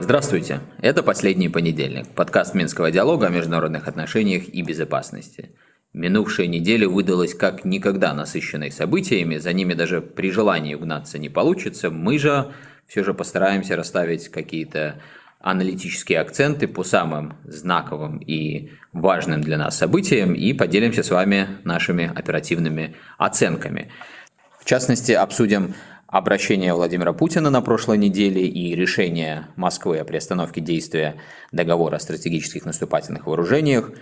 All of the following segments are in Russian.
Здравствуйте! Это «Последний понедельник» – подкаст Минского диалога о международных отношениях и безопасности. Минувшая неделя выдалась как никогда насыщенной событиями, за ними даже при желании угнаться не получится. Мы же все же постараемся расставить какие-то аналитические акценты по самым знаковым и важным для нас событиям и поделимся с вами нашими оперативными оценками. В частности, обсудим обращение Владимира Путина на прошлой неделе и решение Москвы о приостановке действия договора о стратегических наступательных вооружениях,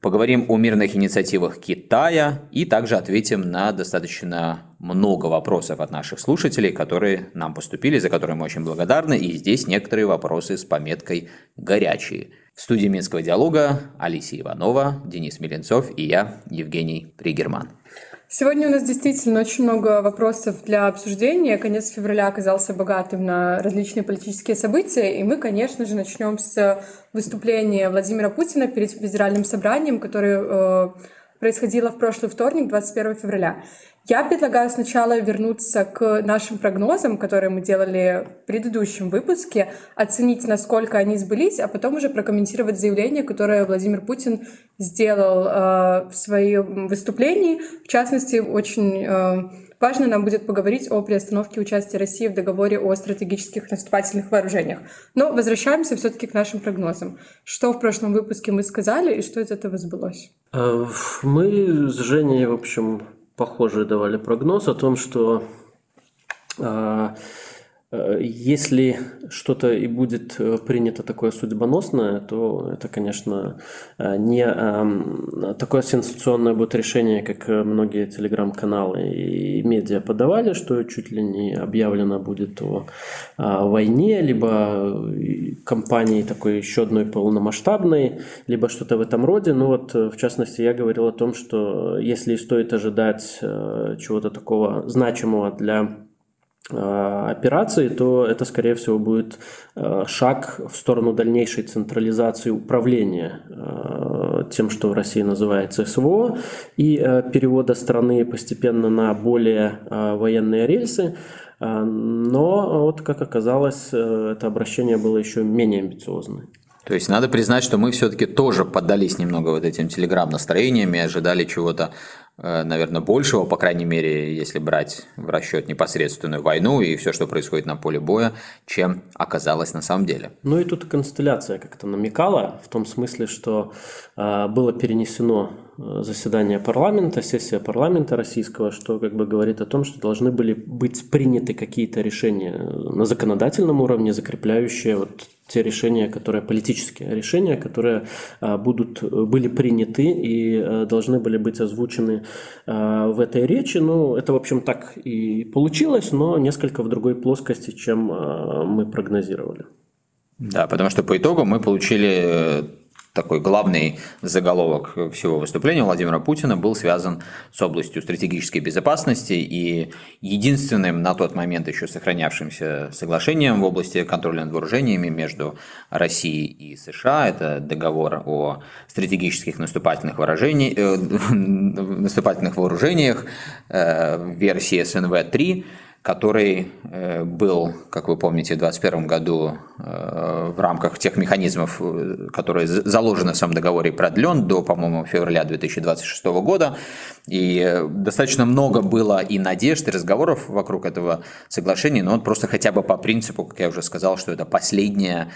поговорим о мирных инициативах Китая и также ответим на достаточно много вопросов от наших слушателей, которые нам поступили, за которые мы очень благодарны, и здесь некоторые вопросы с пометкой «горячие». В студии Минского диалога Алисия Иванова, Денис Миленцов и я, Евгений Пригерман. Сегодня у нас действительно очень много вопросов для обсуждения. Конец февраля оказался богатым на различные политические события, и мы, конечно же, начнем с выступления Владимира Путина перед федеральным собранием, которое э, происходило в прошлый вторник, 21 февраля. Я предлагаю сначала вернуться к нашим прогнозам, которые мы делали в предыдущем выпуске, оценить, насколько они сбылись, а потом уже прокомментировать заявление, которое Владимир Путин сделал э, в своем выступлении. В частности, очень э, важно нам будет поговорить о приостановке участия России в договоре о стратегических наступательных вооружениях. Но возвращаемся все-таки к нашим прогнозам. Что в прошлом выпуске мы сказали и что из этого сбылось? Э, мы с Женей, в общем, похожий давали прогноз о том, что а, если что-то и будет э, принято такое судьбоносное, то это, конечно, э, не такое сенсационное будет решение, как многие телеграм-каналы и медиа подавали, что чуть ли не объявлено будет о войне, либо кампании такой еще одной полномасштабной, либо что-то в этом роде. Ну вот, в частности, я говорил о том, что если стоит ожидать чего-то такого значимого для Э, операции, то это, скорее всего, будет э, шаг в сторону дальнейшей централизации управления э, тем, что в России называется СВО, и перевода страны постепенно на более военные рельсы. Но вот, как оказалось, это обращение было еще менее амбициозное. То есть надо признать, что мы все-таки тоже поддались немного вот этим телеграм-настроениям и ожидали чего-то Э, наверное, большего, по крайней мере, если брать в расчет непосредственную войну и все, что происходит на поле боя, чем оказалось на самом деле. Ну и тут констелляция как-то намекала в том смысле, что э, было перенесено э, заседание парламента, сессия парламента российского, что как бы говорит о том, что должны были быть приняты какие-то решения на законодательном уровне, закрепляющие вот те решения, которые политические решения, которые а, будут, были приняты и а, должны были быть озвучены а, в этой речи. Ну, это, в общем, так и получилось, но несколько в другой плоскости, чем мы прогнозировали. Да, потому что по итогу мы получили такой главный заголовок всего выступления Владимира Путина был связан с областью стратегической безопасности и единственным на тот момент еще сохранявшимся соглашением в области контроля над вооружениями между Россией и США, это договор о стратегических наступательных, вооружений, э, наступательных вооружениях э, версии СНВ-3, который э, был, как вы помните, в 2021 году э, в рамках тех механизмов, э, которые заложены в самом договоре, продлен до, по-моему, февраля 2026 года. И достаточно много было и надежд, и разговоров вокруг этого соглашения, но он просто хотя бы по принципу, как я уже сказал, что это последняя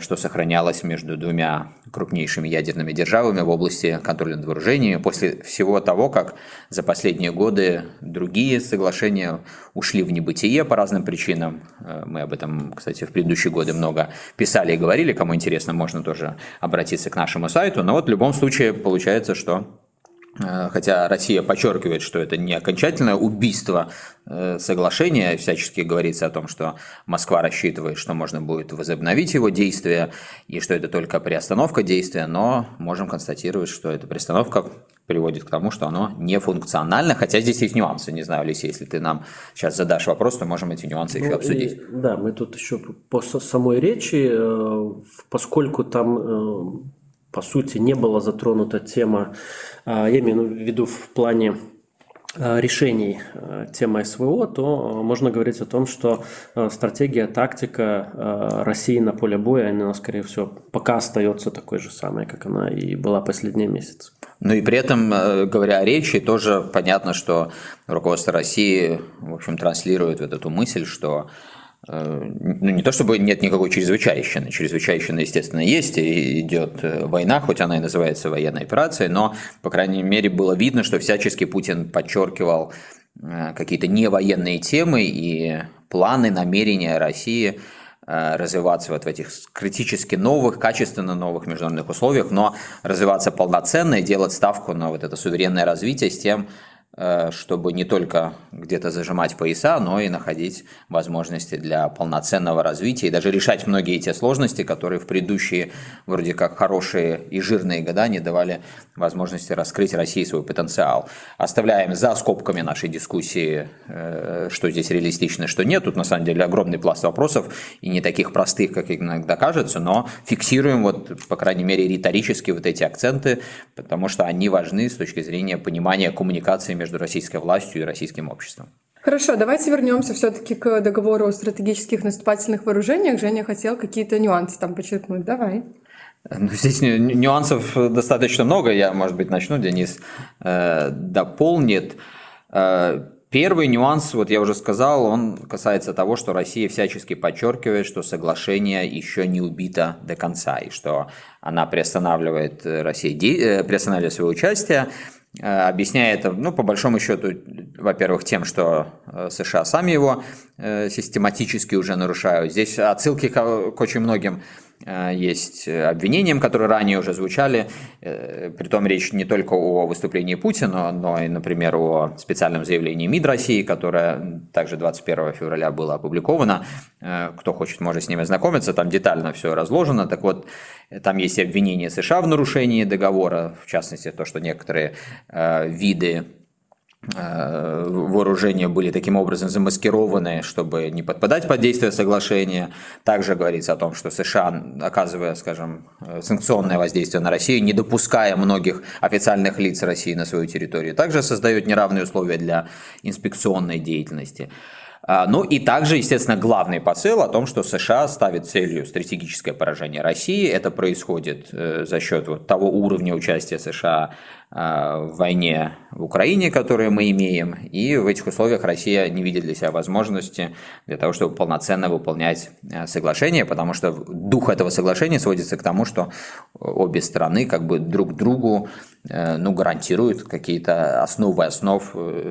что сохранялось между двумя крупнейшими ядерными державами в области контроля над вооружениями после всего того, как за последние годы другие соглашения ушли в небытие по разным причинам. Э, мы об этом, кстати, в предыдущие годы много писали и говорили. Кому интересно, можно тоже обратиться к нашему сайту. Но вот в любом случае получается, что Э, хотя Россия подчеркивает, что это не окончательное убийство э, соглашения, всячески говорится о том, что Москва рассчитывает, что можно будет возобновить его действия, и что это только приостановка действия, но можем констатировать, что эта приостановка приводит к тому, что оно не функционально, хотя здесь есть нюансы. Не знаю, Алексей, если ты нам сейчас задашь вопрос, то можем эти нюансы ну, еще обсудить. И, да, мы тут еще по самой речи, э, поскольку там по сути, не была затронута тема, а, я имею в виду в плане Э, решений э, темы СВО, то можно говорить о том, что стратегия, тактика России на поле боя, она, скорее всего, пока остается такой же самой, как она и была последние месяцы. Ну и при этом, говоря о речи, тоже понятно, что руководство России, в общем, транслирует вот эту мысль, что ну, не то чтобы нет никакой чрезвычайщины, чрезвычайщина, естественно, есть, и идет э, война, хоть она и называется военной операцией, но, по крайней мере, было видно, что всячески Путин подчеркивал э, какие-то невоенные темы и планы, намерения России развиваться вот в этих критически новых, качественно новых международных условиях, но развиваться полноценно и делать ставку на вот это суверенное развитие с тем, Э, чтобы не только где-то зажимать пояса, но и находить возможности для полноценного развития и даже решать многие те сложности, которые в предыдущие вроде как хорошие и жирные года не давали возможности раскрыть России свой потенциал. Оставляем за скобками нашей дискуссии, э, что здесь реалистично, что нет. Тут на самом деле огромный пласт вопросов и не таких простых, как иногда кажется, но фиксируем вот, по крайней мере, риторически вот эти акценты, потому что они важны с точки зрения понимания коммуникации между между российской властью и российским обществом. Хорошо, давайте вернемся все-таки к договору о стратегических наступательных вооружениях. Женя хотел какие-то нюансы там подчеркнуть. Давай. Ну, здесь нюансов достаточно много. Я, может быть, начну, Денис э, дополнит. Э, первый нюанс, вот я уже сказал, он касается того, что Россия всячески подчеркивает, что соглашение еще не убито до конца, и что она приостанавливает, э, Россия, э, приостанавливает свое участие. Э, объясняя это, ну, по большому счету, во-первых, тем, что э, США сами его э, систематически уже нарушают. Здесь отсылки к, очень многим есть обвинениям, которые ранее уже звучали. Э, притом речь не только о выступлении Путина, но и, например, о специальном заявлении МИД России, которое также 21 февраля было опубликовано. Э, кто хочет, может с ними ознакомиться, там детально все разложено. Так вот, там есть обвинения США в нарушении договора, в частности, то, что некоторые виды Э, вооружения были таким образом замаскированы, чтобы не подпадать под действие соглашения. Также говорится о том, что США, оказывая, скажем, санкционное воздействие на Россию, не допуская многих официальных лиц России на свою территорию, также создает неравные условия для инспекционной деятельности. А, ну и также, естественно, главный посыл о том, что США ставит целью стратегическое поражение России. Это происходит э, за счет вот того уровня участия США в войне в Украине, которую мы имеем. И в этих условиях Россия не видит для себя возможности для того, чтобы полноценно выполнять э, соглашение, потому что дух этого соглашения сводится к тому, что обе страны как бы друг другу э, ну, гарантируют какие-то основы основ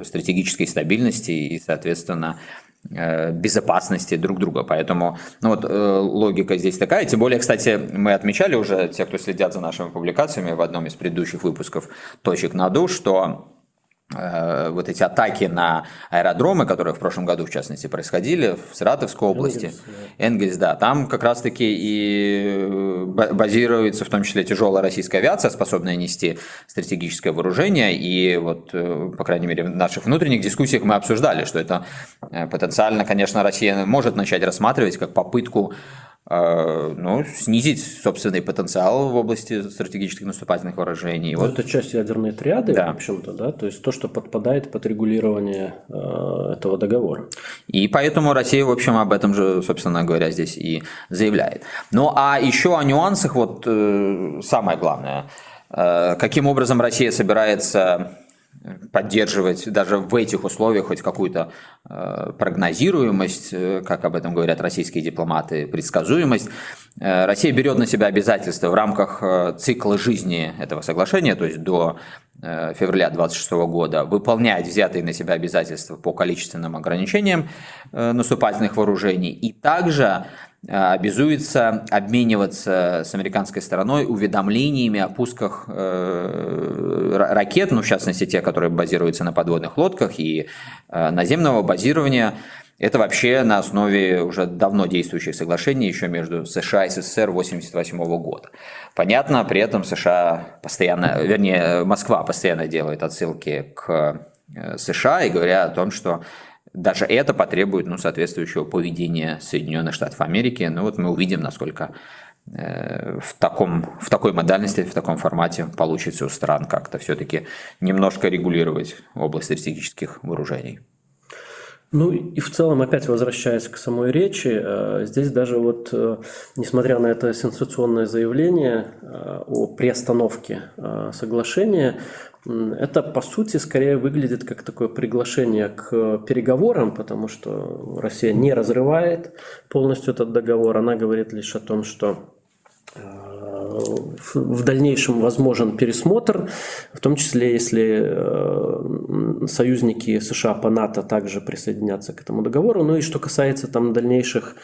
стратегической стабильности и, соответственно, Э, безопасности друг друга. Поэтому ну вот, э, логика здесь такая. Тем более, кстати, мы отмечали уже, те, кто следят за нашими публикациями в одном из предыдущих выпусков «Точек на душ», что Э, вот эти атаки на аэродромы, которые в прошлом году, в частности, происходили в Саратовской области, Энгельс, да. Энгельс, да, там как раз-таки и э, базируется в том числе тяжелая российская авиация, способная нести стратегическое вооружение, и вот, э, по крайней мере, в наших внутренних дискуссиях мы обсуждали, что это потенциально, конечно, Россия может начать рассматривать как попытку ну, снизить собственный потенциал в области стратегических наступательных вооружений. Ну, вот. Это часть ядерной триады, да. в общем-то, да, то есть то, что подпадает под регулирование э, этого договора. И поэтому Россия, в общем, об этом же, собственно говоря, здесь и заявляет. Ну, а еще о нюансах, вот э, самое главное, э, каким образом Россия собирается поддерживать даже в этих условиях хоть какую-то э, прогнозируемость, э, как об этом говорят российские дипломаты, предсказуемость. Э, Россия берет на себя обязательства в рамках цикла жизни этого соглашения, то есть до февраля 2026 года, выполнять взятые на себя обязательства по количественным ограничениям наступательных вооружений и также обязуется обмениваться с американской стороной уведомлениями о пусках э, ракет, ну, в частности, те, которые базируются на подводных лодках и э, наземного базирования. Это вообще на основе уже давно действующих соглашений еще между США и СССР 1988 года. Понятно, при этом США постоянно, вернее, Москва постоянно делает отсылки к США и говоря о том, что даже это потребует ну, соответствующего поведения Соединенных Штатов Америки. Ну вот мы увидим, насколько э, в, таком, в такой модальности, в таком формате получится у стран как-то все-таки немножко регулировать область стратегических вооружений. Ну и в целом, опять возвращаясь к самой речи, э, здесь даже вот, э, несмотря на это сенсационное заявление э, о приостановке соглашения, это, по сути, скорее выглядит как такое приглашение к переговорам, потому что Россия не разрывает полностью этот договор. Она говорит лишь о том, что в дальнейшем возможен пересмотр, в том числе, если союзники США по НАТО также присоединятся к этому договору. Ну и что касается там дальнейших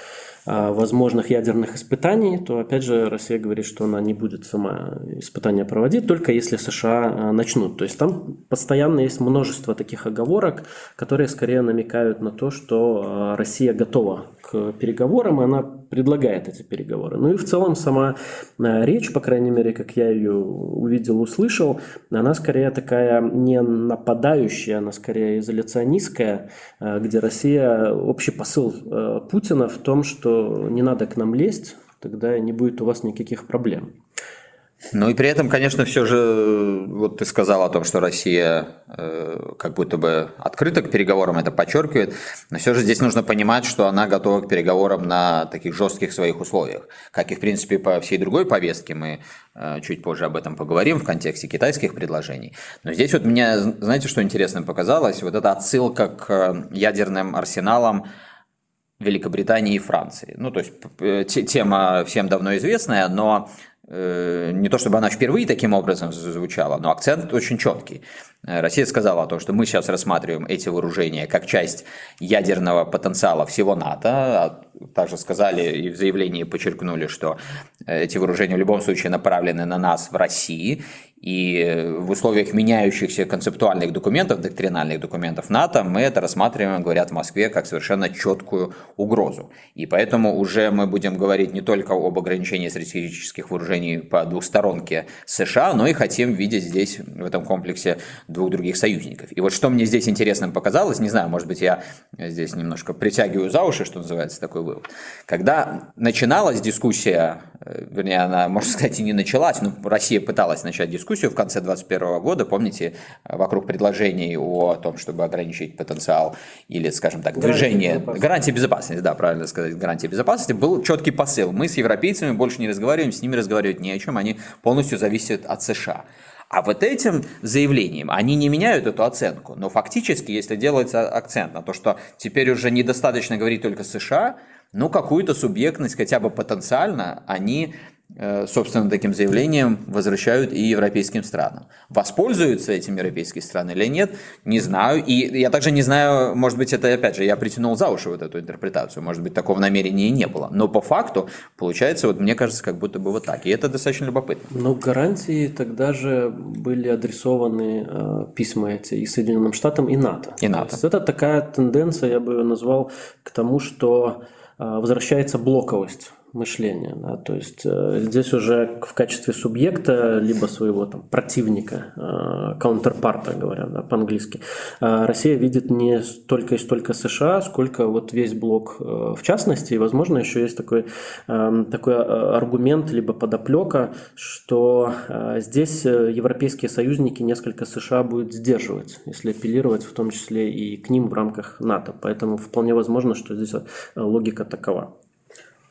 возможных ядерных испытаний, то опять же Россия говорит, что она не будет сама испытания проводить, только если США а, начнут. То есть там постоянно есть множество таких оговорок, которые скорее намекают на то, что а, Россия готова к переговорам, и она предлагает эти переговоры. Ну и в целом сама речь, по крайней мере, как я ее увидел, услышал, она скорее такая не нападающая, она скорее изоляционистская, где Россия, общий посыл Путина в том, что что не надо к нам лезть, тогда не будет у вас никаких проблем. Ну и при этом, конечно, все же, вот ты сказал о том, что Россия э, как будто бы открыта к переговорам, это подчеркивает, но все же здесь нужно понимать, что она готова к переговорам на таких жестких своих условиях, как и, в принципе, по всей другой повестке, мы э, чуть позже об этом поговорим в контексте китайских предложений. Но здесь вот мне, знаете, что интересно показалось, вот эта отсылка к э, ядерным арсеналам, Великобритании и Франции. Ну, то есть э, тема всем давно известная, но э, не то чтобы она впервые таким образом звучала, но акцент очень четкий. Э, Россия сказала о том, что мы сейчас рассматриваем эти вооружения как часть ядерного потенциала всего НАТО. А также сказали и в заявлении подчеркнули, что эти вооружения в любом случае направлены на нас в России. И в условиях меняющихся концептуальных документов, доктринальных документов НАТО, мы это рассматриваем, говорят в Москве, как совершенно четкую угрозу. И поэтому уже мы будем говорить не только об ограничении стратегических вооружений по двусторонке США, но и хотим видеть здесь, в этом комплексе, двух других союзников. И вот что мне здесь интересным показалось, не знаю, может быть, я здесь немножко притягиваю за уши, что называется, такой вывод. Когда начиналась дискуссия, э, вернее, она, можно сказать, и не началась, но Россия пыталась начать дискуссию, дискуссию в конце 2021 года, помните, вокруг предложений о том, чтобы ограничить потенциал или, скажем так, движение, безопасности. гарантии безопасности, да, правильно сказать, гарантии безопасности, был четкий посыл. Мы с европейцами больше не разговариваем, с ними разговаривать не о чем, они полностью зависят от США. А вот этим заявлением они не меняют эту оценку. Но фактически, если делается акцент на то, что теперь уже недостаточно говорить только США, ну какую-то субъектность хотя бы потенциально они Э, собственно, таким заявлением возвращают и европейским странам. Воспользуются этим европейские страны или нет, не знаю. И я также не знаю, может быть, это, опять же, я притянул за уши вот эту интерпретацию, может быть, такого намерения и не было. Но по факту, получается, вот мне кажется, как будто бы вот так. И это достаточно любопытно. Но гарантии тогда же были адресованы э, письма эти и Соединенным Штатам, и НАТО. И НАТО. То есть это такая тенденция, я бы ее назвал, к тому, что э, возвращается блоковость мышления. Да? То есть э, здесь уже в качестве субъекта, либо своего там, противника, э, counterpart, говорят да, по-английски, э, Россия видит не столько и столько США, сколько вот весь блок в частности. И, возможно, еще есть такой, такой аргумент, либо подоплека, что здесь европейские союзники несколько США будут сдерживать, если апеллировать в том числе и к ним в рамках НАТО. Поэтому вполне возможно, что здесь логика такова.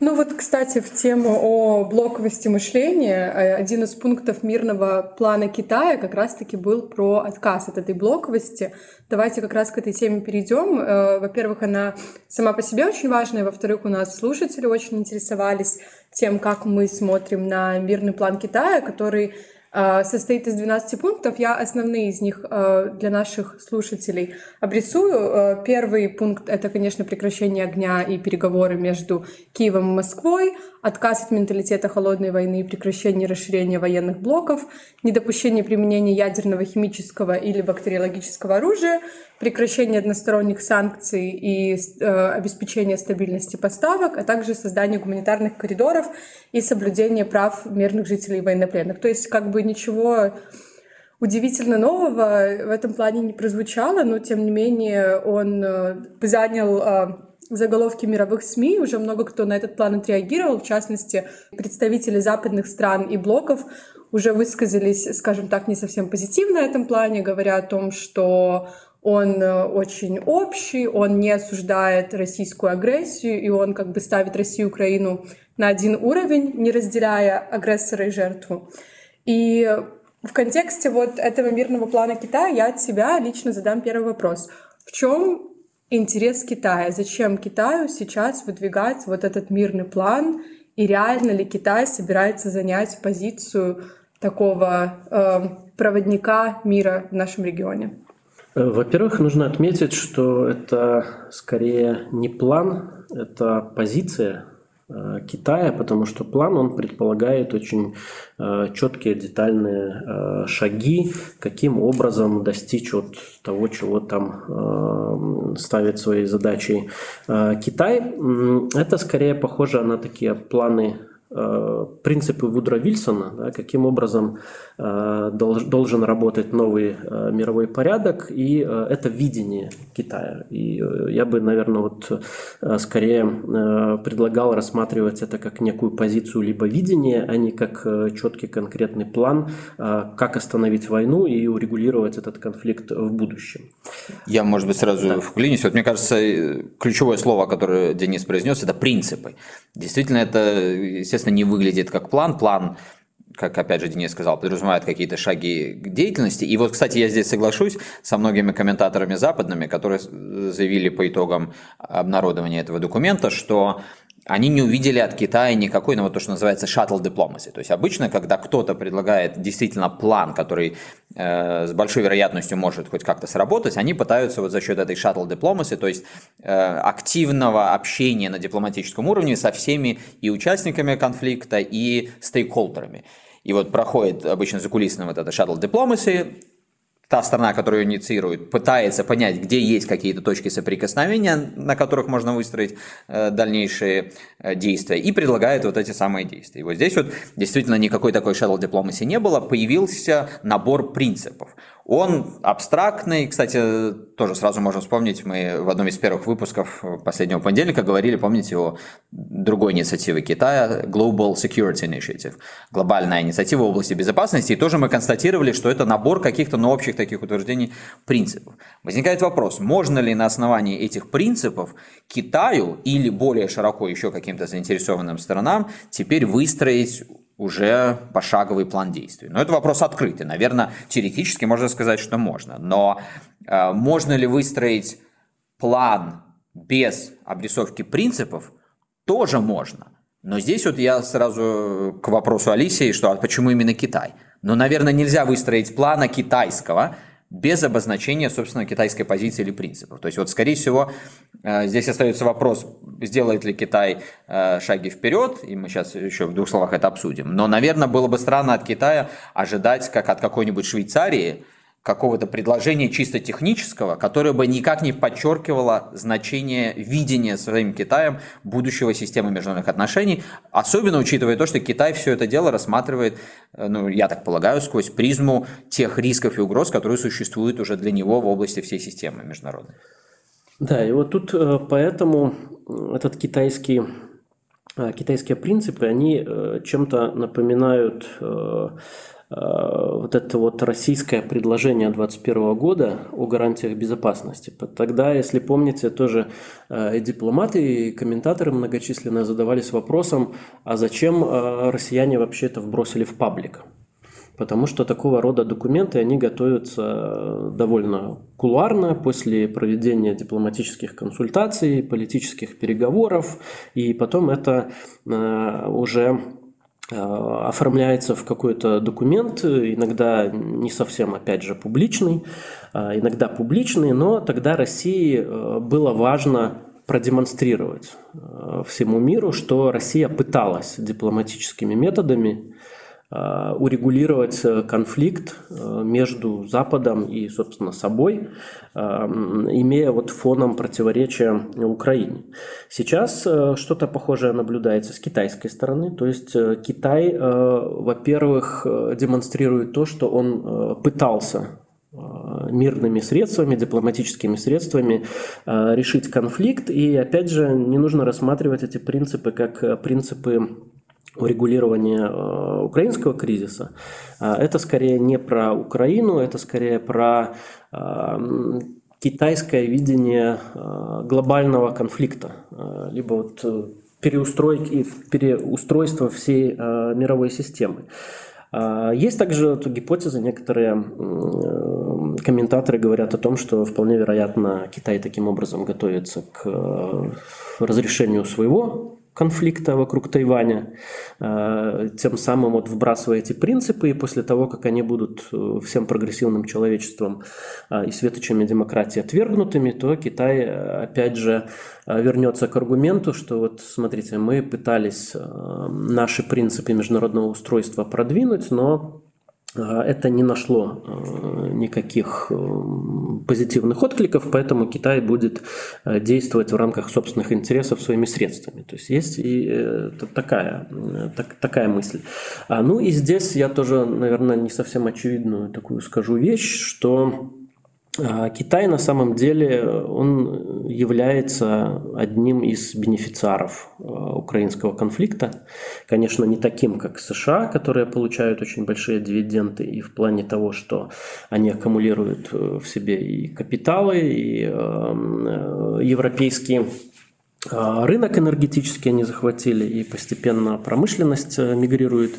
Ну вот, кстати, в тему о блоковости мышления, э, один из пунктов мирного плана Китая как раз-таки был про отказ от этой блоковости. Давайте как раз к этой теме перейдем. Э, во-первых, она сама по себе очень важная, во-вторых, у нас слушатели очень интересовались тем, как мы смотрим на мирный план Китая, который состоит из 12 пунктов. Я основные из них э, для наших слушателей обрисую. Э, первый пункт — это, конечно, прекращение огня и переговоры между Киевом и Москвой, отказ от менталитета холодной войны и прекращение расширения военных блоков, недопущение применения ядерного, химического или бактериологического оружия, прекращение односторонних санкций и э, обеспечение стабильности поставок, а также создание гуманитарных коридоров и соблюдение прав мирных жителей и военнопленных. То есть как бы ничего удивительно нового в этом плане не прозвучало, но тем не менее он э, занял э, в заголовке мировых СМИ, уже много кто на этот план отреагировал, в частности, представители западных стран и блоков уже высказались, скажем так, не совсем позитивно на этом плане, говоря о том, что он э, очень общий, он не осуждает российскую агрессию, и он как бы ставит Россию и Украину на один уровень, не разделяя агрессора и жертву. И в контексте вот этого мирного плана Китая я от себя лично задам первый вопрос. В чем интерес Китая? Зачем Китаю сейчас выдвигать вот этот мирный план? И реально ли Китай собирается занять позицию такого э, проводника мира в нашем регионе? Э, во-первых, нужно отметить, что это скорее не план, это позиция Э, Китая, потому что план он предполагает очень э, четкие детальные шаги, каким образом достичь вот того, чего там ставит своей задачей Китай. Это скорее похоже на такие планы принципы Вудро Вильсона, да, каким образом э, должен работать новый э, мировой порядок, и это видение Китая. И я бы, наверное, вот скорее предлагал рассматривать это как некую позицию либо видения, а не как четкий конкретный план, как остановить войну и урегулировать этот конфликт в будущем. Я, может быть, сразу да. вклинюсь. Вот мне кажется, ключевое слово, которое Денис произнес, это принципы. Действительно, это, естественно, не выглядит как план. План как опять же Денис сказал, подразумевает какие-то шаги деятельности. И вот, кстати, я здесь соглашусь со многими комментаторами западными, которые заявили по итогам обнародования этого документа, что они не увидели от Китая никакой, ну вот то, что называется shuttle diplomacy. То есть обычно, когда кто-то предлагает действительно план, который с большой вероятностью может хоть как-то сработать, они пытаются вот за счет этой shuttle diplomacy, то есть э, активного общения на дипломатическом уровне со всеми и участниками конфликта, и стейкхолдерами. И вот проходит обычно закулисно вот это shuttle diplomacy, та страна, которая инициирует, пытается понять, где есть какие-то точки соприкосновения, на которых можно выстроить э, дальнейшие э, действия, и предлагает вот эти самые действия. И вот здесь вот действительно никакой такой shuttle дипломасии не было, появился набор принципов. Он абстрактный, кстати, тоже сразу можно вспомнить, мы в одном из первых выпусков последнего понедельника говорили, помните, о другой инициативе Китая, Global Security Initiative, глобальная инициатива в области безопасности, и тоже мы констатировали, что это набор каких-то, ну, общих таких утверждений, принципов. Возникает вопрос, можно ли на основании этих принципов Китаю или более широко еще каким-то заинтересованным сторонам теперь выстроить уже пошаговый план действий. Но это вопрос открытый. Наверное, теоретически можно сказать, что можно. Но э, можно ли выстроить план без обрисовки принципов, тоже можно. Но здесь вот я сразу к вопросу Алисии, что а почему именно Китай? Но, наверное, нельзя выстроить плана китайского, без обозначения, собственно, китайской позиции или принципов. То есть, вот, скорее всего, э, здесь остается вопрос, сделает ли Китай э, шаги вперед, и мы сейчас еще в двух словах это обсудим. Но, наверное, было бы странно от Китая ожидать, как от какой-нибудь Швейцарии, какого-то предложения чисто технического, которое бы никак не подчеркивало значение видения своим Китаем будущего системы международных отношений, особенно учитывая то, что Китай все это дело рассматривает, э, ну, я так полагаю, сквозь призму тех рисков и угроз, которые существуют уже для него в области всей системы международной. Да, и вот тут э, поэтому этот китайский э, китайские принципы, они чем-то напоминают Э, вот это вот российское предложение 2021 года о гарантиях безопасности. Тогда, если помните, тоже э, и дипломаты, и комментаторы многочисленные задавались вопросом, а зачем э, россияне вообще это вбросили в паблик? Потому что такого рода документы, они готовятся довольно кулуарно после проведения дипломатических консультаций, политических переговоров, и потом это уже Э, оформляется в какой-то документ, иногда не совсем, опять же, публичный, а иногда публичный, но тогда России э, было важно продемонстрировать э, всему миру, что Россия пыталась дипломатическими методами Э, урегулировать э, конфликт э, между Западом и, собственно, собой, имея вот фоном противоречия Украине. Сейчас что-то похожее наблюдается с китайской стороны, то есть Китай, во-первых, демонстрирует то, что он пытался мирными средствами, дипломатическими средствами решить конфликт. И опять же, не нужно рассматривать эти принципы как принципы урегулирования украинского кризиса. Это скорее не про Украину, это скорее про китайское видение глобального конфликта, либо вот переустройки, переустройства всей мировой системы. А, есть также гипотеза, некоторые комментаторы говорят о том, что вполне вероятно Китай таким образом готовится к э, разрешению своего конфликта вокруг Тайваня, э, тем самым вот вбрасывая эти принципы, и после того, как они будут э, всем прогрессивным человечеством э, и светочами демократии отвергнутыми, то Китай, опять же, вернется к аргументу, что вот, смотрите, мы пытались наши принципы международного устройства продвинуть, но это не нашло а, никаких позитивных откликов, поэтому Китай будет а, действовать в рамках собственных интересов своими средствами. То есть есть и э, такая, так, такая мысль. Ну и здесь я тоже, наверное, не совсем очевидную такую скажу вещь, что а Китай на самом деле он является одним из бенефициаров а, украинского конфликта. Конечно, не таким, как США, которые получают очень большие дивиденды и в плане того, что они аккумулируют э, в себе и капиталы, и э, европейские рынок энергетический они захватили, и постепенно промышленность э, мигрирует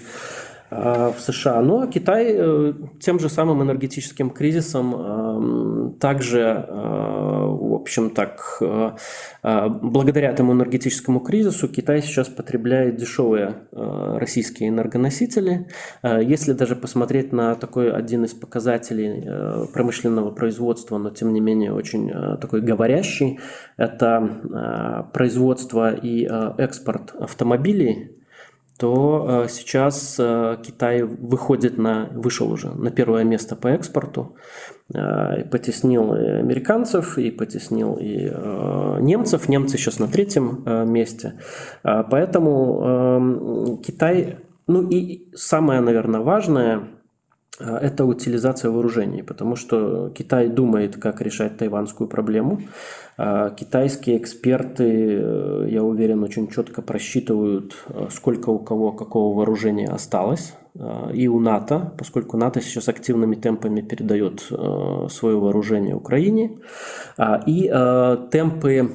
в США. Но Китай э, тем же самым энергетическим кризисом эм, также, э, в общем так, э, благодаря этому энергетическому кризису Китай сейчас потребляет дешевые российские энергоносители. Если даже посмотреть на такой один из показателей промышленного производства, но тем не менее очень такой говорящий, это производство и экспорт автомобилей то э, сейчас э, Китай выходит на, вышел уже на первое место по экспорту, э, и потеснил и американцев, и потеснил и немцев. Немцы сейчас на третьем месте. Поэтому эм, Китай, ну и самое, наверное, важное, это утилизация вооружений, потому что Китай думает, как решать тайванскую проблему. А китайские эксперты, э, я уверен, очень четко просчитывают, э, сколько у кого какого вооружения осталось. Э, и у НАТО, поскольку НАТО сейчас активными темпами передает свое вооружение Украине. А, и темпы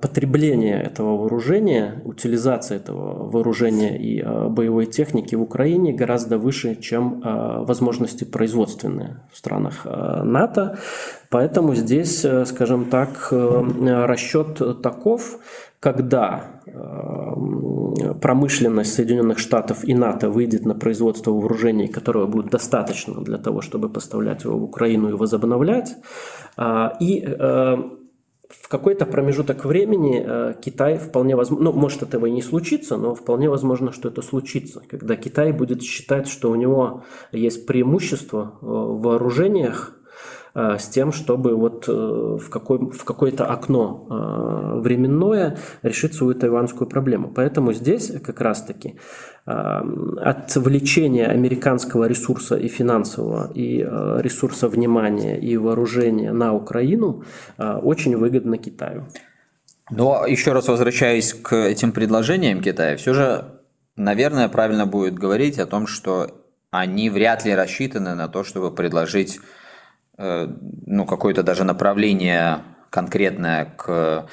потребления этого вооружения, утилизации этого вооружения и боевой техники в Украине гораздо выше, чем возможности производственные в странах НАТО. Поэтому здесь, э, скажем так, э, расчет таков, когда э, промышленность Соединенных Штатов и НАТО выйдет на производство вооружений, которого будет достаточно для того, чтобы поставлять его в Украину и возобновлять, и в какой-то промежуток времени Китай вполне возможно, ну, может этого и не случится, но вполне возможно, что это случится, когда Китай будет считать, что у него есть преимущество в вооружениях, Э, с тем, чтобы вот э, в, какой, в какое-то окно э, временное решить свою тайванскую проблему. Поэтому здесь как раз-таки отвлечение американского ресурса и финансового, и ресурса внимания, и вооружения на Украину очень выгодно Китаю. Но еще раз возвращаясь к этим предложениям Китая, все же, наверное, правильно будет говорить о том, что они вряд ли рассчитаны на то, чтобы предложить Э, ну, какое-то даже направление конкретное к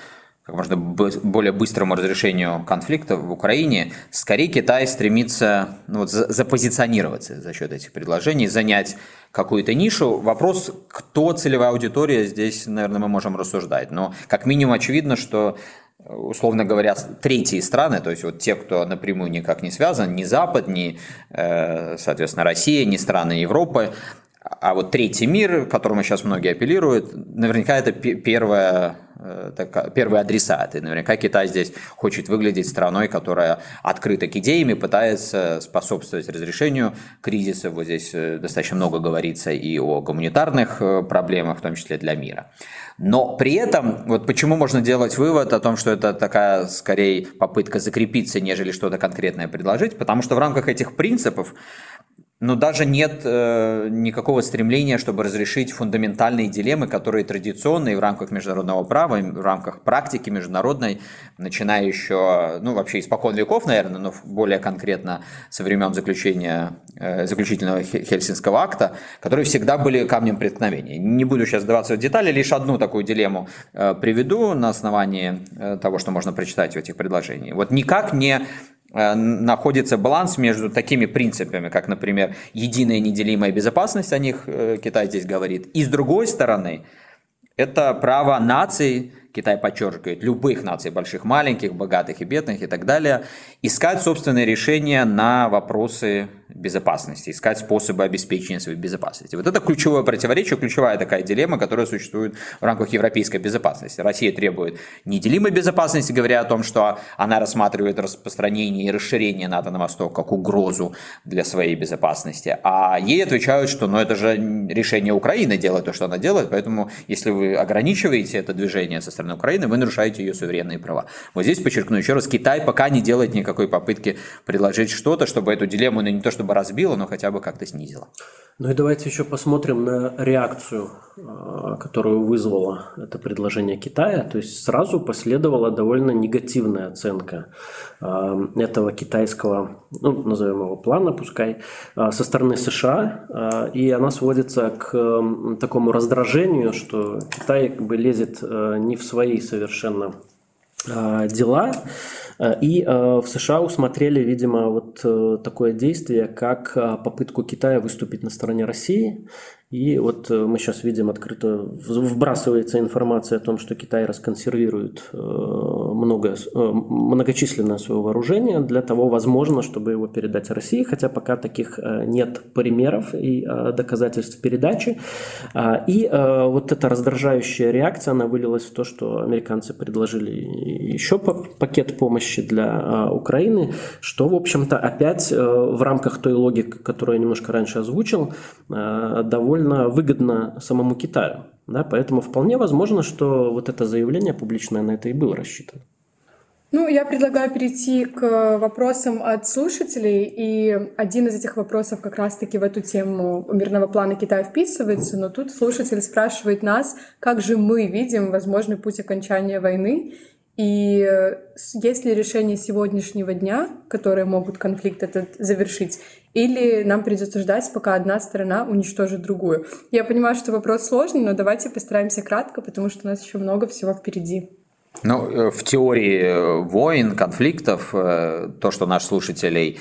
как можно более быстрому разрешению конфликта в Украине, скорее Китай стремится ну, вот, запозиционироваться за счет этих предложений, занять какую-то нишу. Вопрос, кто целевая аудитория, здесь, наверное, мы можем рассуждать. Но как минимум очевидно, что условно говоря, третьи страны, то есть вот те, кто напрямую никак не связан, ни Запад, ни, э, соответственно, Россия, ни страны Европы, а вот третий мир, к которому сейчас многие апеллируют, наверняка это первая, э, первый адресат. И наверняка Китай здесь хочет выглядеть страной, которая открыта к идеям и пытается способствовать разрешению кризиса. Вот здесь э, достаточно много говорится и о гуманитарных э, проблемах, в том числе для мира. Но при этом, вот почему можно делать вывод о том, что это такая, скорее, попытка закрепиться, нежели что-то конкретное предложить, потому что в рамках этих принципов но даже нет э, никакого стремления, чтобы разрешить фундаментальные дилеммы, которые традиционные в рамках международного права, в рамках практики международной, начиная еще, ну, вообще испокон веков, наверное, но более конкретно со времен заключения, э, заключительного Хельсинского акта, которые всегда были камнем преткновения. Не буду сейчас вдаваться в детали, лишь одну такую дилемму э, приведу на основании э, того, что можно прочитать в этих предложениях. Вот никак не находится баланс между такими принципами, как, например, единая неделимая безопасность, о них э, Китай здесь говорит, и с другой стороны, это право наций Китай подчеркивает, любых наций, больших, маленьких, богатых и бедных и так далее, искать собственные решения на вопросы безопасности, искать способы обеспечения своей безопасности. Вот это ключевое противоречие, ключевая такая дилемма, которая существует в рамках европейской безопасности. Россия требует неделимой безопасности, говоря о том, что она рассматривает распространение и расширение НАТО на восток как угрозу для своей безопасности, а ей отвечают, что ну, это же решение Украины делать то, что она делает, поэтому если вы ограничиваете это движение со стороны Украины, вы нарушаете ее суверенные права. Вот здесь подчеркну еще раз, Китай пока не делает никакой попытки предложить что-то, чтобы эту дилемму ну, не то чтобы разбила, но хотя бы как-то снизила. Ну и давайте еще посмотрим на реакцию, а, которую вызвало это предложение Китая. То есть сразу последовала довольно негативная оценка а, этого китайского, ну, назовем его плана, пускай, а, со стороны США. И она сводится к такому раздражению, что Китай как бы лезет не в свои совершенно дела, Э, и э, в США усмотрели, видимо, вот э, такое действие, как попытку Китая выступить на стороне России и вот э, мы сейчас видим открыто, вбрасывается информация о том, что Китай расконсервирует э, много, э, многочисленное свое вооружение для того, возможно, чтобы его передать России, хотя пока таких нет примеров и доказательств передачи. А, и вот эта раздражающая реакция, она вылилась в то, что американцы предложили еще пакет помощи для Украины, что, в общем-то, опять в рамках той логики, которую я немножко раньше озвучил, довольно довольно выгодно самому Китаю. Да? Поэтому вполне возможно, что вот это заявление публичное на это и было рассчитано. Ну, я предлагаю перейти к вопросам от слушателей, и один из этих вопросов как раз-таки в эту тему мирного плана Китая вписывается, но тут слушатель спрашивает нас, как же мы видим возможный путь окончания войны, и э, есть ли решение сегодняшнего дня, которые могут конфликт этот завершить, или нам придется ждать, пока одна сторона уничтожит другую. Я понимаю, что вопрос сложный, но давайте постараемся кратко, потому что у нас еще много всего впереди. Ну, э, в теории э, войн, конфликтов, то, что наш слушателей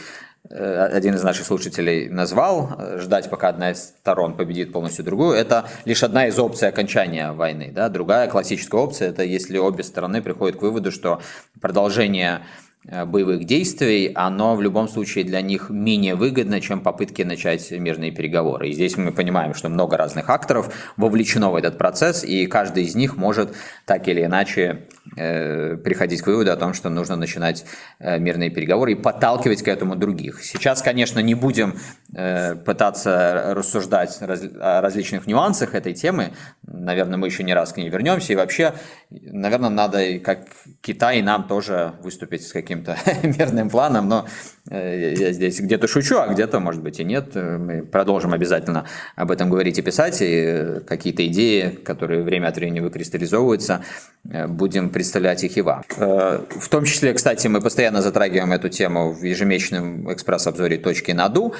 Э, один из наших слушателей назвал, э, ждать, пока одна из сторон победит полностью другую, это лишь одна из опций окончания войны. Да? Другая классическая опция – это если обе стороны приходят к выводу, что продолжение Э, боевых действий, оно в любом случае для них менее выгодно, чем попытки начать мирные переговоры. И здесь мы понимаем, что много разных акторов вовлечено в этот процесс, и каждый из них может так или иначе э, приходить к выводу о том, что нужно начинать э, мирные переговоры и подталкивать к этому других. Сейчас, конечно, не будем э, пытаться рассуждать раз, о различных нюансах этой темы. Наверное, мы еще не раз к ней вернемся. И вообще, наверное, надо, как Китай, нам тоже выступить с каким каким-то мирным планом, но э, я здесь где-то шучу, а где-то, может быть, и нет. Мы продолжим обязательно об этом говорить и писать, и какие-то идеи, которые время от времени выкристаллизовываются, э, будем представлять их и вам. Э, в том числе, кстати, мы постоянно затрагиваем эту тему в ежемесячном экспресс-обзоре «Точки на ду»,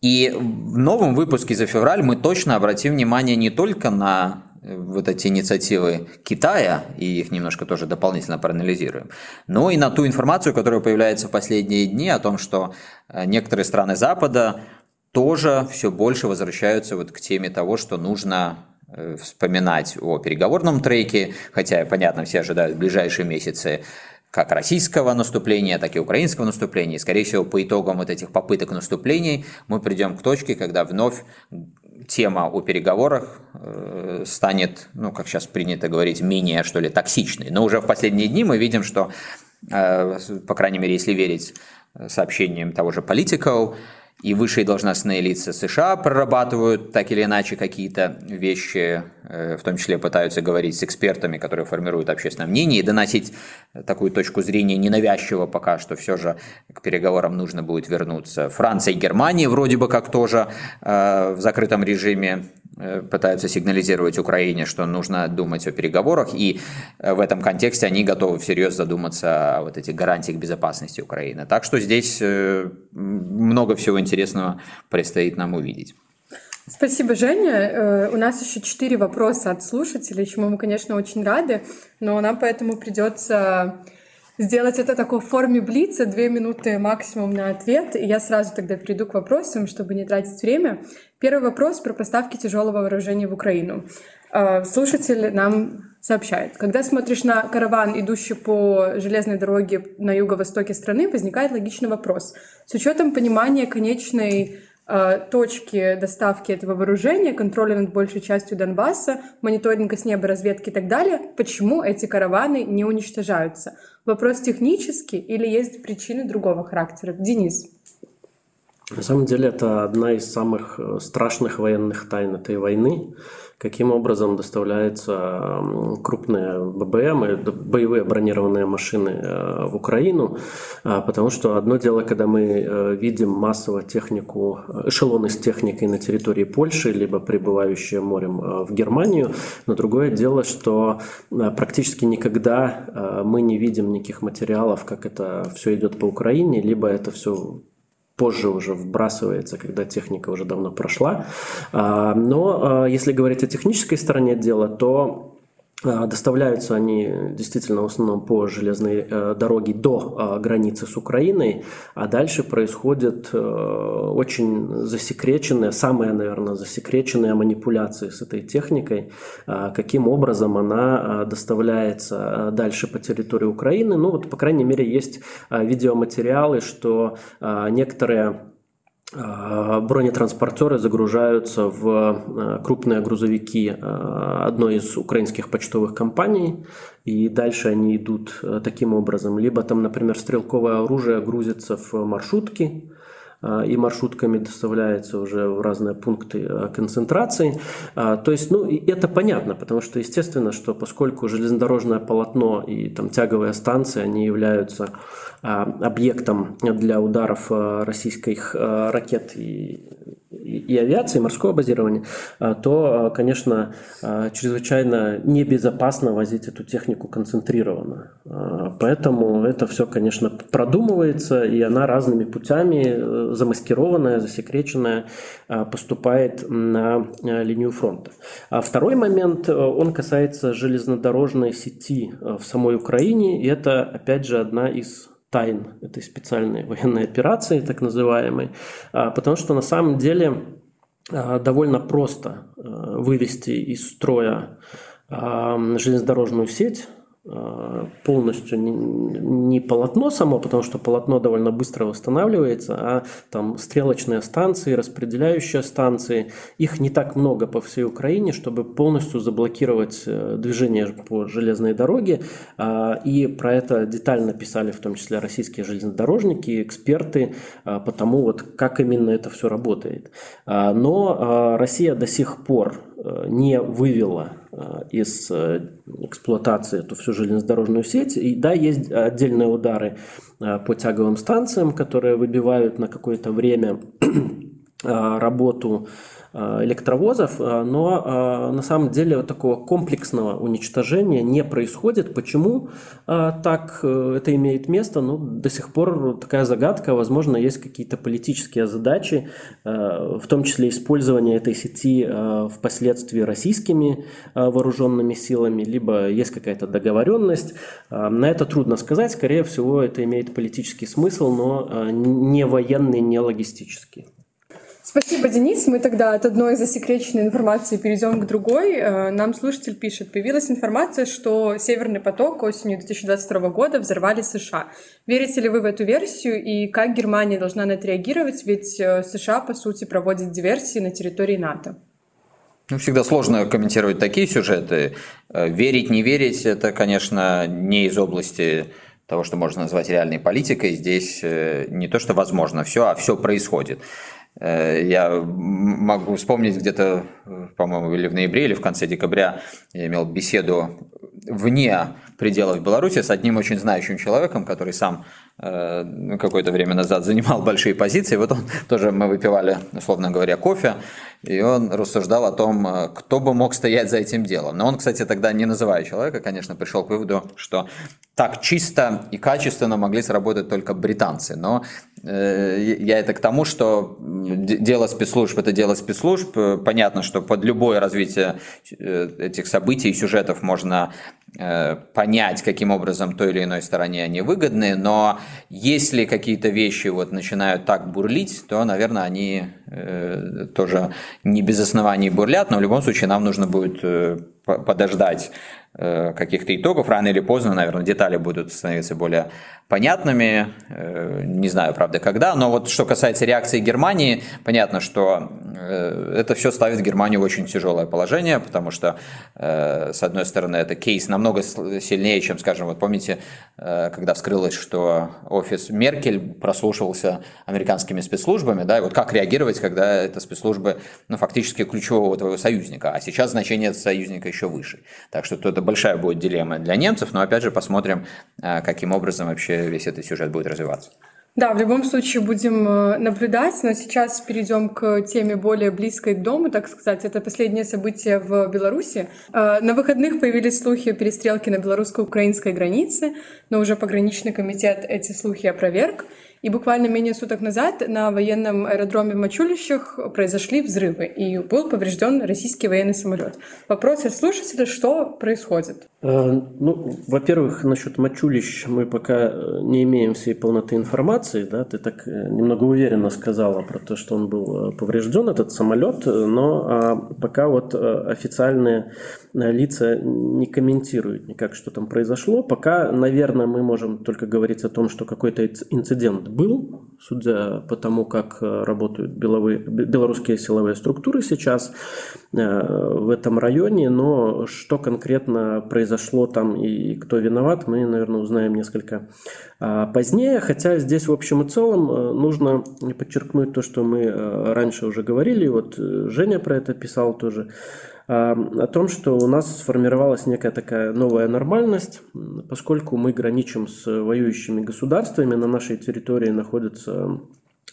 и в новом выпуске за февраль мы точно обратим внимание не только на вот эти инициативы Китая, и их немножко тоже дополнительно проанализируем, но и на ту информацию, которая появляется в последние дни о том, что э, некоторые страны Запада тоже все больше возвращаются вот к теме того, что нужно э, вспоминать о переговорном треке, хотя, понятно, все ожидают в ближайшие месяцы как российского наступления, так и украинского наступления. И, скорее всего, по итогам вот этих попыток наступлений мы придем к точке, когда вновь тема о переговорах э, станет, ну, как сейчас принято говорить, менее, что ли, токсичной. Но уже в последние дни мы видим, что, э, по крайней мере, если верить сообщениям того же Politico, и высшие должностные лица США прорабатывают так или иначе какие-то вещи, э, в том числе пытаются говорить с экспертами, которые формируют общественное мнение, и доносить такую точку зрения ненавязчиво пока что все же к переговорам нужно будет вернуться. Франция и Германия вроде бы как тоже э, в закрытом режиме Э, пытаются сигнализировать Украине, что нужно думать о переговорах, и в этом контексте они готовы всерьез задуматься о вот этих гарантиях безопасности Украины. Так что здесь много всего интересного предстоит нам увидеть. Спасибо, Женя. У нас еще четыре вопроса от слушателей, чему мы, конечно, очень рады, но нам поэтому придется сделать это такой в форме блица, две минуты максимум на ответ, и я сразу тогда перейду к вопросам, чтобы не тратить время. Первый вопрос про поставки тяжелого вооружения в Украину. А, слушатель нам сообщает, когда смотришь на караван, идущий по железной дороге на юго-востоке страны, возникает логичный вопрос. С учетом понимания конечной Э, точки доставки этого вооружения, контроля над большей частью Донбасса, мониторинга с неба, разведки и так далее, почему эти караваны не уничтожаются? Вопрос технический или есть причины другого характера? Денис. На самом деле это одна из самых э, страшных военных тайн этой войны каким образом доставляются крупные ББМ боевые бронированные машины э, в Украину, а, потому что одно дело, когда мы э, видим массово технику, эшелоны с техникой на территории Польши, либо прибывающие морем э, в Германию, но другое дело, что практически никогда мы не видим никаких материалов, как это все идет по Украине, либо это все позже уже вбрасывается, когда техника уже давно прошла. А, но а, если говорить о технической стороне дела, то Доставляются они действительно в основном по железной э, дороге до а, границы с Украиной, а дальше происходят э, очень засекреченные, самые, наверное, засекреченные манипуляции с этой техникой, а, каким образом она доставляется дальше по территории Украины. Ну вот, по крайней мере, есть видеоматериалы, что некоторые а, бронетранспортеры загружаются в а, крупные грузовики а, одной из украинских почтовых компаний, и дальше они идут таким образом. Либо там, например, стрелковое оружие грузится в маршрутки, и маршрутками доставляется уже в разные пункты концентрации. То есть, ну, это понятно, потому что, естественно, что поскольку железнодорожное полотно и там тяговые станции, они являются а, объектом для ударов а, российских а, ракет и, и авиации, морского базирования, то, конечно, чрезвычайно небезопасно возить эту технику концентрированно. Поэтому это все, конечно, продумывается, и она разными путями, э, замаскированная, засекреченная, поступает на линию фронта. А второй момент, э, он касается железнодорожной сети э, в самой Украине, и это, опять же, одна из тайн этой специальной военной операции, так называемой, а, потому что на самом деле а, довольно просто а, вывести из строя железнодорожную сеть полностью не, полотно само, потому что полотно довольно быстро восстанавливается, а там стрелочные станции, распределяющие станции, их не так много по всей Украине, чтобы полностью заблокировать э, движение по железной дороге. А, и про это детально писали в том числе российские железнодорожники, эксперты, а, потому вот как именно это все работает. А, но Россия до сих пор э, не вывела Э, из э, эксплуатации эту всю железнодорожную сеть. И да, есть отдельные удары э, по тяговым станциям, которые выбивают на какое-то время работу Э, электровозов, э, но э, на самом деле вот такого комплексного уничтожения не происходит. Почему так это имеет место? Ну, до сих пор такая загадка. Возможно, есть какие-то политические задачи, в том числе использование этой сети впоследствии российскими вооруженными силами, либо есть какая-то договоренность. На это трудно сказать. Скорее всего, это имеет политический смысл, но не военный, не логистический. Спасибо, Денис. Мы тогда от одной засекреченной информации перейдем к другой. Э, нам слушатель пишет. Появилась информация, что Северный поток осенью 2022 года взорвали США. Верите ли вы в эту версию и как Германия должна на это реагировать? Ведь э, США, по сути, проводит диверсии на территории НАТО. Ну, всегда сложно комментировать такие сюжеты. Э, верить, не верить – это, конечно, не из области того, что можно назвать реальной политикой, здесь не то, что возможно все, а все происходит. Э, я могу вспомнить где-то, по-моему, или в ноябре, или в конце декабря я имел беседу вне пределов Беларуси с одним очень знающим человеком, который сам какое-то время назад занимал большие позиции. Вот он тоже мы выпивали, условно говоря, кофе, и он рассуждал о том, э, кто бы мог стоять за этим делом. Но он, кстати, тогда не называя человека, конечно, пришел к выводу, что так чисто и качественно могли сработать только британцы. Но э, я это к тому, что дело спецслужб – это дело спецслужб. Понятно, что под любое развитие этих событий и сюжетов можно понять, каким образом той или иной стороне они выгодны, но если какие-то вещи вот начинают так бурлить, то, наверное, они э, тоже не без оснований бурлят, но в любом случае нам нужно будет э, подождать э, каких-то итогов. Рано или поздно, наверное, детали будут становиться более понятными. Э, не знаю, правда, когда. Но вот что касается реакции Германии, понятно, что э, это все ставит Германию в очень тяжелое положение, потому что, с одной стороны, это кейс намного сильнее, чем, скажем, вот помните, когда вскрылось, что офис Меркель прослушивался американскими спецслужбами, да, и вот как реагировать, когда это спецслужбы, ну, фактически ключевого твоего союзника, а сейчас значение союзника еще выше. Так что это большая будет дилемма для немцев, но опять же посмотрим, каким образом вообще весь этот сюжет будет развиваться. Да, в любом случае будем э, наблюдать, но сейчас перейдем к теме более близкой к дому, так сказать. Это последнее событие в Беларуси. Э, на выходных появились слухи о перестрелке на белорусско-украинской границе, но уже пограничный комитет эти слухи опроверг. И буквально менее суток назад на военном аэродроме в Мачулищах произошли взрывы, и был поврежден российский военный самолет. Вопрос от слушателя, что происходит? Э, ну, во-первых, насчет Мачулищ мы пока э, не имеем всей полноты информации. Да? Ты так э, немного уверенно сказала про то, что он был поврежден, этот самолет, но а, пока вот официальные лица не комментируют никак, что там произошло. Пока, наверное, мы можем только говорить о том, что какой-то инцидент был, судя по тому, как работают беловые, белорусские силовые структуры сейчас в этом районе, но что конкретно произошло там и кто виноват, мы, наверное, узнаем несколько а, позднее. Хотя здесь, в общем и целом, э, нужно подчеркнуть то, что мы э, раньше уже говорили, вот э, Женя про это писал тоже, о том, что у нас сформировалась некая такая новая нормальность, поскольку мы граничим с воюющими государствами, на нашей территории находятся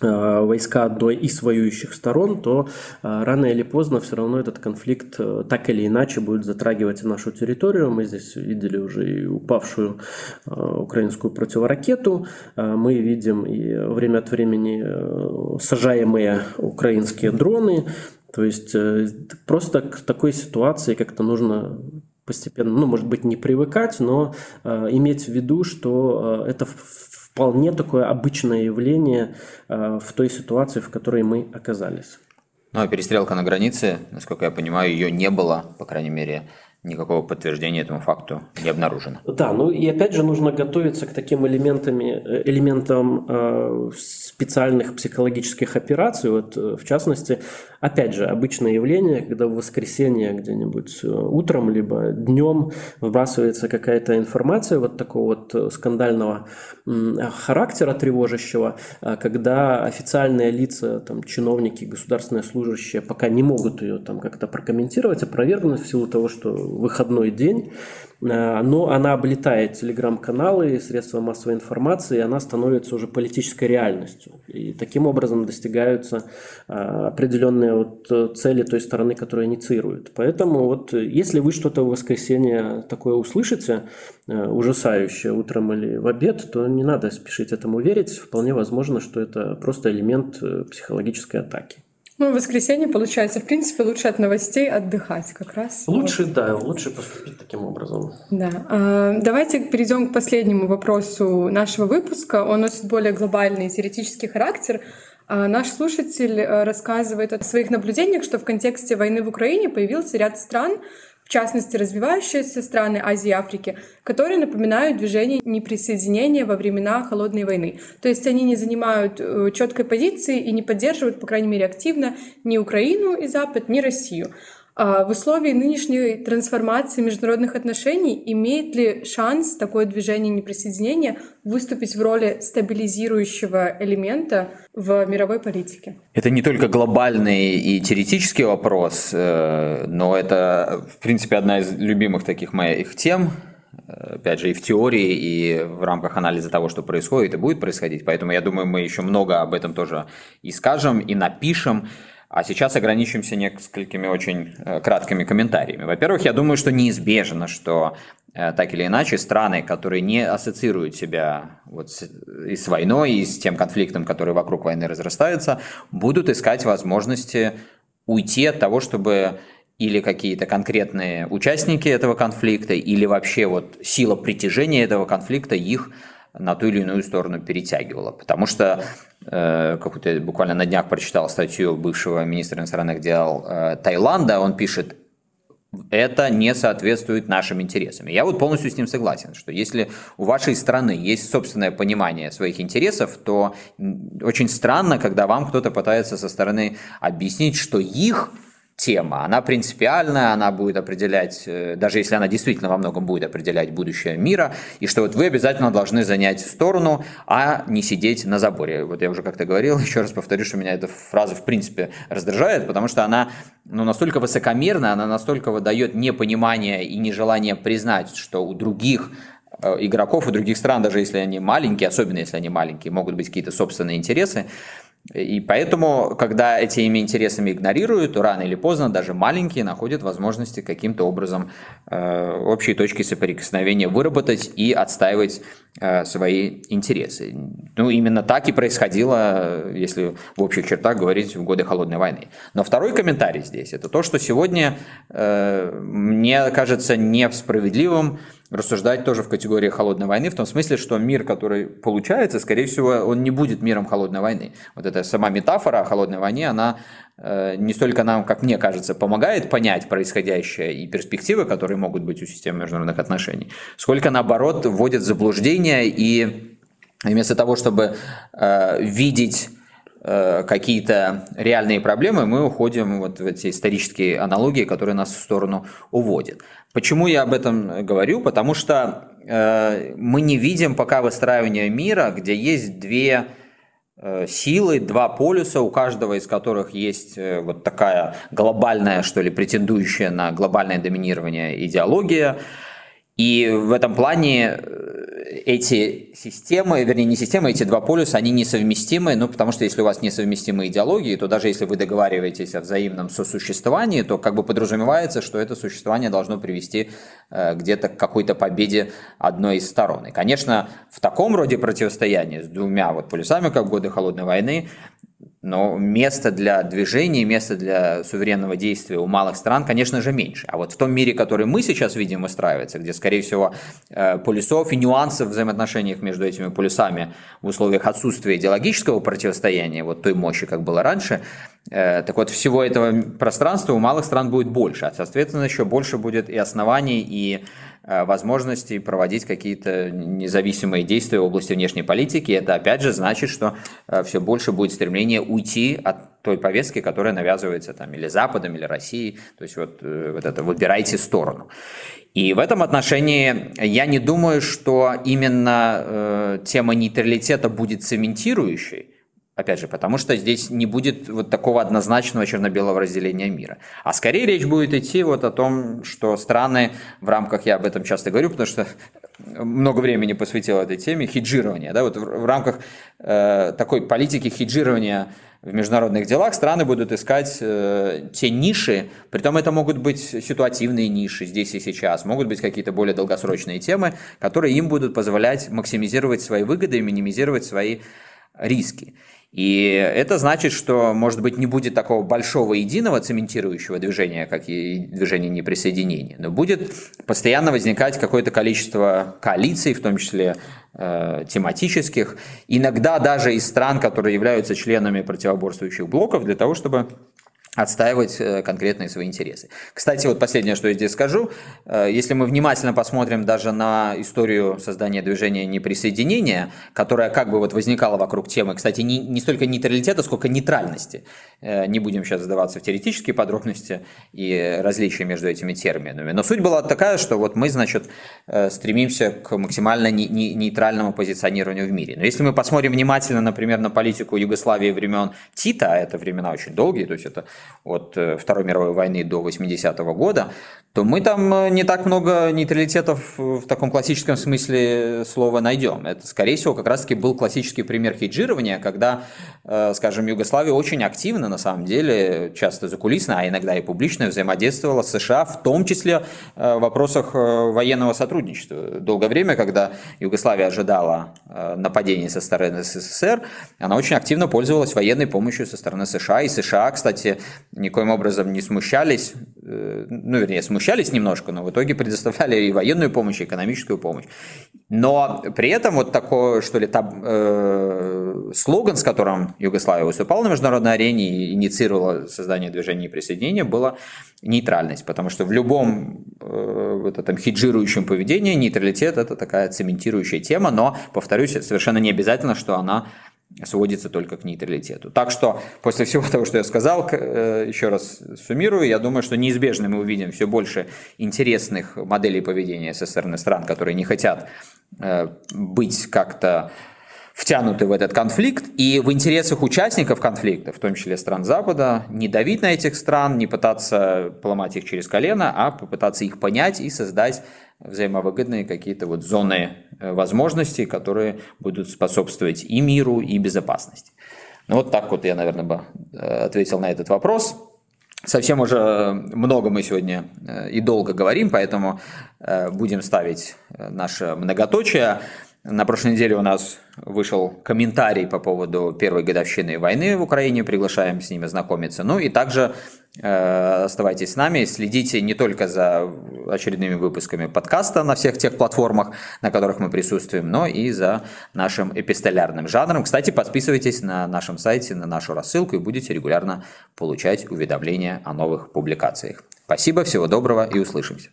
Э, войска одной из воюющих сторон, то э, рано или поздно все равно этот конфликт э, так или иначе будет затрагивать нашу территорию. Мы здесь видели уже и упавшую украинскую противоракету, мы видим и время от времени сажаемые украинские дроны. То есть просто к такой ситуации как-то нужно постепенно, ну, может быть, не привыкать, но иметь в виду, что это вполне такое обычное явление э, в той ситуации, в которой мы оказались. Ну а перестрелка на границе, насколько я понимаю, ее не было, по крайней мере, никакого подтверждения этому факту не обнаружено. Да, ну и опять же нужно готовиться к таким элементами, э, элементам э, специальных психологических операций. Вот, э, в частности, опять же, обычное явление, когда в воскресенье где-нибудь э, утром либо днем выбрасывается какая-то информация вот такого вот скандального характера тревожащего, когда официальные лица, там, чиновники, государственные служащие пока не могут ее там как-то прокомментировать, опровергнуть в силу того, что выходной день, э, но она облетает телеграм-каналы, средства массовой информации, и она становится уже политической реальностью. И таким образом достигаются э, определенные вот э, цели той стороны, которая инициирует. Поэтому вот если вы что-то в воскресенье такое услышите, ужасающее утром или в обед, то не надо спешить этому верить. Вполне возможно, что это просто элемент психологической атаки. Ну, в воскресенье, получается, в принципе, лучше от новостей отдыхать как раз. Лучше, вот. да, лучше поступить таким образом. Да. А, давайте перейдем к последнему вопросу нашего выпуска. Он носит более глобальный теоретический характер. А, наш слушатель э, рассказывает о своих наблюдениях, что в контексте войны в Украине появился ряд стран, в частности развивающиеся страны Азии и Африки, которые напоминают движение неприсоединения во времена Холодной войны. То есть они не занимают э, четкой позиции и не поддерживают, по крайней мере, активно ни Украину и Запад, ни Россию. А в условии нынешней трансформации международных отношений имеет ли шанс такое движение неприсоединения выступить в роли стабилизирующего элемента в мировой политике? Это не только глобальный и теоретический вопрос, э, но это, в принципе, одна из любимых таких моих тем, опять же, и в теории, и в рамках анализа того, что происходит и будет происходить. Поэтому я думаю, мы еще много об этом тоже и скажем, и напишем. А сейчас ограничимся несколькими очень э, краткими комментариями. Во-первых, я думаю, что неизбежно, что э, так или иначе страны, которые не ассоциируют себя вот с, и с войной, и с тем конфликтом, который вокруг войны разрастается, будут искать возможности уйти от того, чтобы или какие-то конкретные участники этого конфликта, или вообще вот сила притяжения этого конфликта их на ту или иную сторону перетягивала. Потому что, э, какую-то буквально на днях прочитал статью бывшего министра иностранных дел э, Таиланда, он пишет, это не соответствует нашим интересам. Я вот полностью с ним согласен, что если у вашей страны есть собственное понимание своих интересов, то очень странно, когда вам кто-то пытается со стороны объяснить, что их тема. Она принципиальная, она будет определять, э, даже если она действительно во многом будет определять будущее мира, и что вот вы обязательно должны занять сторону, а не сидеть на заборе. Вот я уже как-то говорил, еще раз повторю, что меня эта фраза в принципе раздражает, потому что она ну, настолько высокомерна, она настолько выдает непонимание и нежелание признать, что у других э, игроков, у других стран, даже если они маленькие, особенно если они маленькие, могут быть какие-то собственные интересы, и поэтому, когда этими интересами игнорируют, рано или поздно даже маленькие находят возможности каким-то образом э, общие точки соприкосновения выработать и отстаивать э, свои интересы. Ну, именно так и происходило, если в общих чертах говорить, в годы Холодной войны. Но второй комментарий здесь – это то, что сегодня, э, мне кажется, несправедливым рассуждать тоже в категории холодной войны, в том смысле, что мир, который получается, скорее всего, он не будет миром холодной войны. Вот эта сама метафора о холодной войне, она э, не столько нам, как мне кажется, помогает понять происходящее и перспективы, которые могут быть у системы международных отношений, сколько наоборот вводит в заблуждение и вместо того, чтобы э, видеть какие-то реальные проблемы, мы уходим вот в эти исторические аналогии, которые нас в сторону уводят. Почему я об этом говорю? Потому что э, мы не видим пока выстраивания мира, где есть две э, силы, два полюса, у каждого из которых есть э, вот такая глобальная, что ли, претендующая на глобальное доминирование идеология. И в этом плане эти системы, вернее, не системы, эти два полюса, они несовместимы, ну, потому что если у вас несовместимые идеологии, то даже если вы договариваетесь о взаимном сосуществовании, то как бы подразумевается, что это существование должно привести э, где-то к какой-то победе одной из сторон. И, конечно, в таком роде противостояния с двумя вот полюсами, как годы Холодной войны, но место для движения, место для суверенного действия у малых стран, конечно же, меньше. А вот в том мире, который мы сейчас видим выстраивается, где, скорее всего, э, полюсов и нюансов в взаимоотношениях между этими полюсами в условиях отсутствия идеологического противостояния, вот той мощи, как было раньше, э, так вот, всего этого пространства у малых стран будет больше, а, соответственно, еще больше будет и оснований, и возможности проводить какие-то независимые действия в области внешней политики. Это опять же значит, что э, все больше будет стремление уйти от той повестки, которая навязывается там или Западом, или Россией. То есть вот, э, вот это выбирайте сторону. И в этом отношении я не думаю, что именно э, тема нейтралитета будет цементирующей, Опять же, потому что здесь не будет вот такого однозначного черно-белого разделения мира. А скорее речь будет идти вот о том, что страны в рамках, я об этом часто говорю, потому что много времени посвятил этой теме, хеджирования. Да, вот в, в рамках э, такой политики хеджирования в международных делах страны будут искать э, те ниши, притом это могут быть ситуативные ниши здесь и сейчас, могут быть какие-то более долгосрочные темы, которые им будут позволять максимизировать свои выгоды и минимизировать свои риски. И это значит, что, может быть, не будет такого большого единого цементирующего движения, как и движение неприсоединения, но будет постоянно возникать какое-то количество коалиций, в том числе э, тематических, иногда даже из стран, которые являются членами противоборствующих блоков, для того, чтобы отстаивать э, конкретные свои интересы. Кстати, вот последнее, что я здесь скажу, э, если мы внимательно посмотрим даже на историю создания движения неприсоединения, которая как бы вот возникала вокруг темы, кстати, не, не столько нейтралитета, сколько нейтральности. Э, не будем сейчас сдаваться в теоретические подробности и различия между этими терминами. Но суть была такая, что вот мы, значит, стремимся к максимально нейтральному позиционированию в мире. Но если мы посмотрим внимательно, например, на политику Югославии времен Тита, а это времена очень долгие, то есть это от э, Второй мировой войны до 80-го года, то мы там э, не так много нейтралитетов в таком классическом смысле слова найдем. Это, скорее всего, как раз-таки был классический пример хеджирования, когда, э, скажем, Югославия очень активно, на самом деле, часто закулисно, а иногда и публично взаимодействовала с США, в том числе в вопросах военного сотрудничества. Долгое время, когда Югославия ожидала нападений со стороны СССР, она очень активно пользовалась военной помощью со стороны США, и США, кстати, никоим образом не смущались, э, ну, вернее, смущались немножко, но в итоге предоставляли и военную помощь, и экономическую помощь. Но при этом вот такой, что ли, там, э, слоган, с которым Югославия выступала на международной арене и инициировала создание движения присоединения, была нейтральность, потому что в любом э, вот этом хеджирующем поведении нейтралитет – это такая цементирующая тема, но, повторюсь, совершенно не обязательно, что она сводится только к нейтралитету. Так что после всего того, что я сказал, э, еще раз суммирую, я думаю, что неизбежно мы увидим все больше интересных моделей поведения со стороны стран, которые не хотят э, быть как-то втянуты в этот конфликт, и в интересах участников конфликта, в том числе стран Запада, не давить на этих стран, не пытаться поломать их через колено, а попытаться их понять и создать взаимовыгодные какие-то вот зоны э, возможностей, которые будут способствовать и миру, и безопасности. Ну вот так вот я, наверное, бы э, ответил на этот вопрос. Совсем уже много мы сегодня э, и долго говорим, поэтому будем ставить наше многоточие. На прошлой неделе у нас вышел комментарий по поводу первой годовщины войны в Украине, приглашаем с ними знакомиться. Ну и также э, оставайтесь с нами, следите не только за очередными выпусками подкаста на всех тех платформах, на которых мы присутствуем, но и за нашим эпистолярным жанром. Кстати, подписывайтесь на нашем сайте на нашу рассылку и будете регулярно получать уведомления о новых публикациях. Спасибо, всего доброго и услышимся.